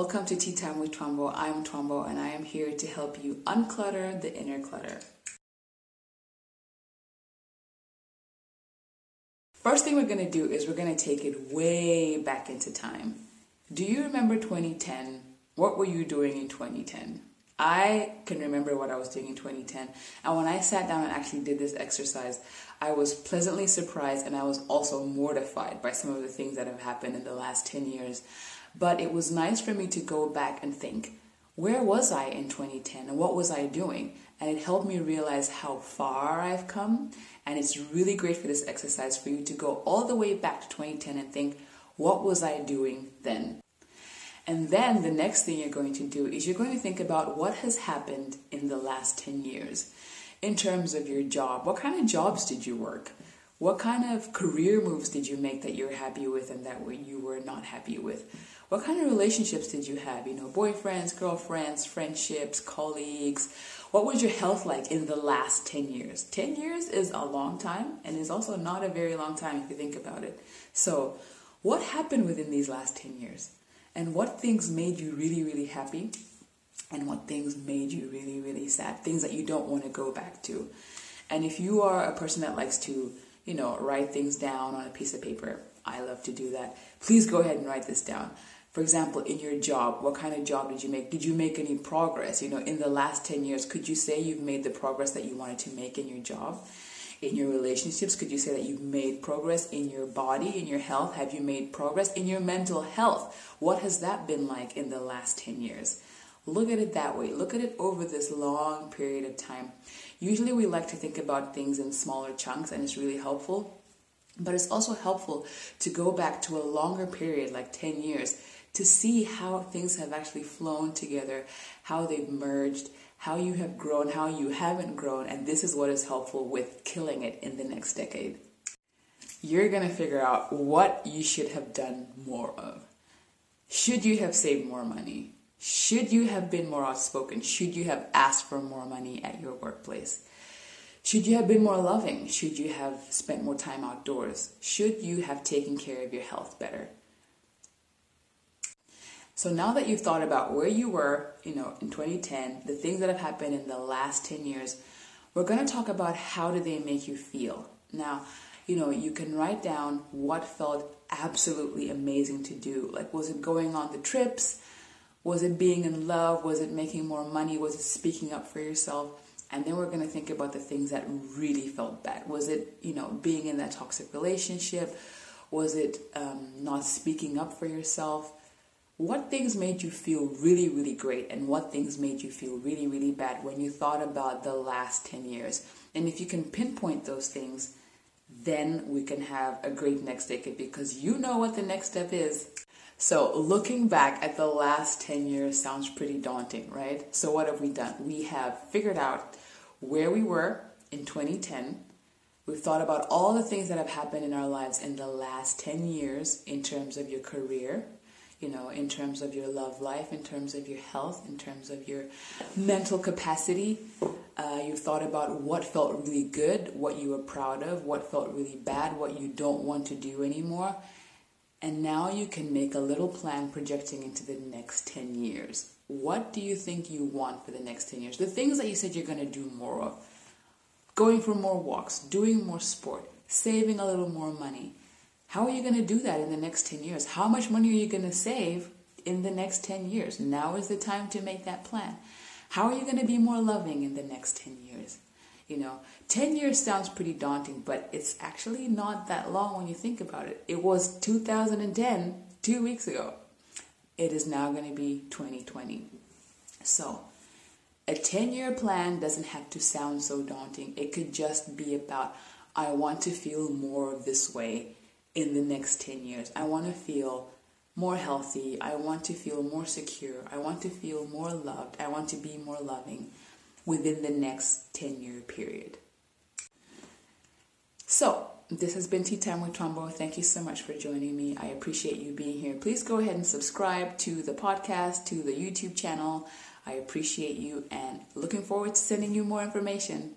Welcome to Tea Time with Twombo. I'm Twombo and I am here to help you unclutter the inner clutter. First thing we're going to do is we're going to take it way back into time. Do you remember 2010? What were you doing in 2010? I can remember what I was doing in 2010. And when I sat down and actually did this exercise, I was pleasantly surprised and I was also mortified by some of the things that have happened in the last 10 years. But it was nice for me to go back and think, where was I in 2010 and what was I doing? And it helped me realize how far I've come. And it's really great for this exercise for you to go all the way back to 2010 and think, what was I doing then? And then the next thing you're going to do is you're going to think about what has happened in the last 10 years in terms of your job. What kind of jobs did you work? What kind of career moves did you make that you're happy with and that you were not happy with? What kind of relationships did you have? You know, boyfriends, girlfriends, friendships, colleagues. What was your health like in the last 10 years? 10 years is a long time and is also not a very long time if you think about it. So, what happened within these last 10 years? and what things made you really, really happy and what things made you really, really sad, things that you don't want to go back to. And if you are a person that likes to, you know, write things down on a piece of paper, I love to do that. Please go ahead and write this down. For example, in your job, what kind of job did you make? Did you make any progress? You know, in the last 10 years, could you say you've made the progress that you wanted to make in your job? in your relationships? Could you say that you've made progress in your body, in your health? Have you made progress in your mental health? What has that been like in the last 10 years? Look at it that way. Look at it over this long period of time. Usually we like to think about things in smaller chunks and it's really helpful. But it's also helpful to go back to a longer period, like 10 years, to see how things have actually flown together, how they've merged, how you have grown, how you haven't grown, and this is what is helpful with killing it in the next decade. You're to figure out what you should have done more of. Should you have saved more money? Should you have been more outspoken? Should you have asked for more money at your workplace? Should you have been more loving? Should you have spent more time outdoors? Should you have taken care of your health better? So now that you've thought about where you were, you know, in 2010, the things that have happened in the last 10 years, we're going to talk about how do they make you feel. Now, you know, you can write down what felt absolutely amazing to do. Like, was it going on the trips? Was it being in love? Was it making more money? Was it speaking up for yourself? And then we're going to think about the things that really felt bad. Was it, you know, being in that toxic relationship? Was it um, not speaking up for yourself? what things made you feel really, really great and what things made you feel really, really bad when you thought about the last 10 years. And if you can pinpoint those things, then we can have a great next decade because you know what the next step is. So, looking back at the last 10 years sounds pretty daunting, right? So, what have we done? We have figured out where we were in 2010. We've thought about all the things that have happened in our lives in the last 10 years in terms of your career, you know, in terms of your love life, in terms of your health, in terms of your mental capacity. Uh, you've thought about what felt really good, what you were proud of, what felt really bad, what you don't want to do anymore. And now you can make a little plan projecting into the next 10 years. What do you think you want for the next 10 years? The things that you said you're going to do more of going for more walks, doing more sport, saving a little more money, how are you going to do that in the next 10 years? How much money are you going to save in the next 10 years? Now is the time to make that plan. How are you going to be more loving in the next 10 years? You know, 10 years sounds pretty daunting, but it's actually not that long when you think about it. It was 2010, two weeks ago. It is now going to be 2020. So, a 10 year plan doesn't have to sound so daunting. It could just be about, I want to feel more of this way in the next 10 years. I want to feel more healthy. I want to feel more secure. I want to feel more loved. I want to be more loving within the next 10 year period. So, this has been Tea Time with Twombo. Thank you so much for joining me. I appreciate you being here. Please go ahead and subscribe to the podcast, to the YouTube channel. I appreciate you and looking forward to sending you more information.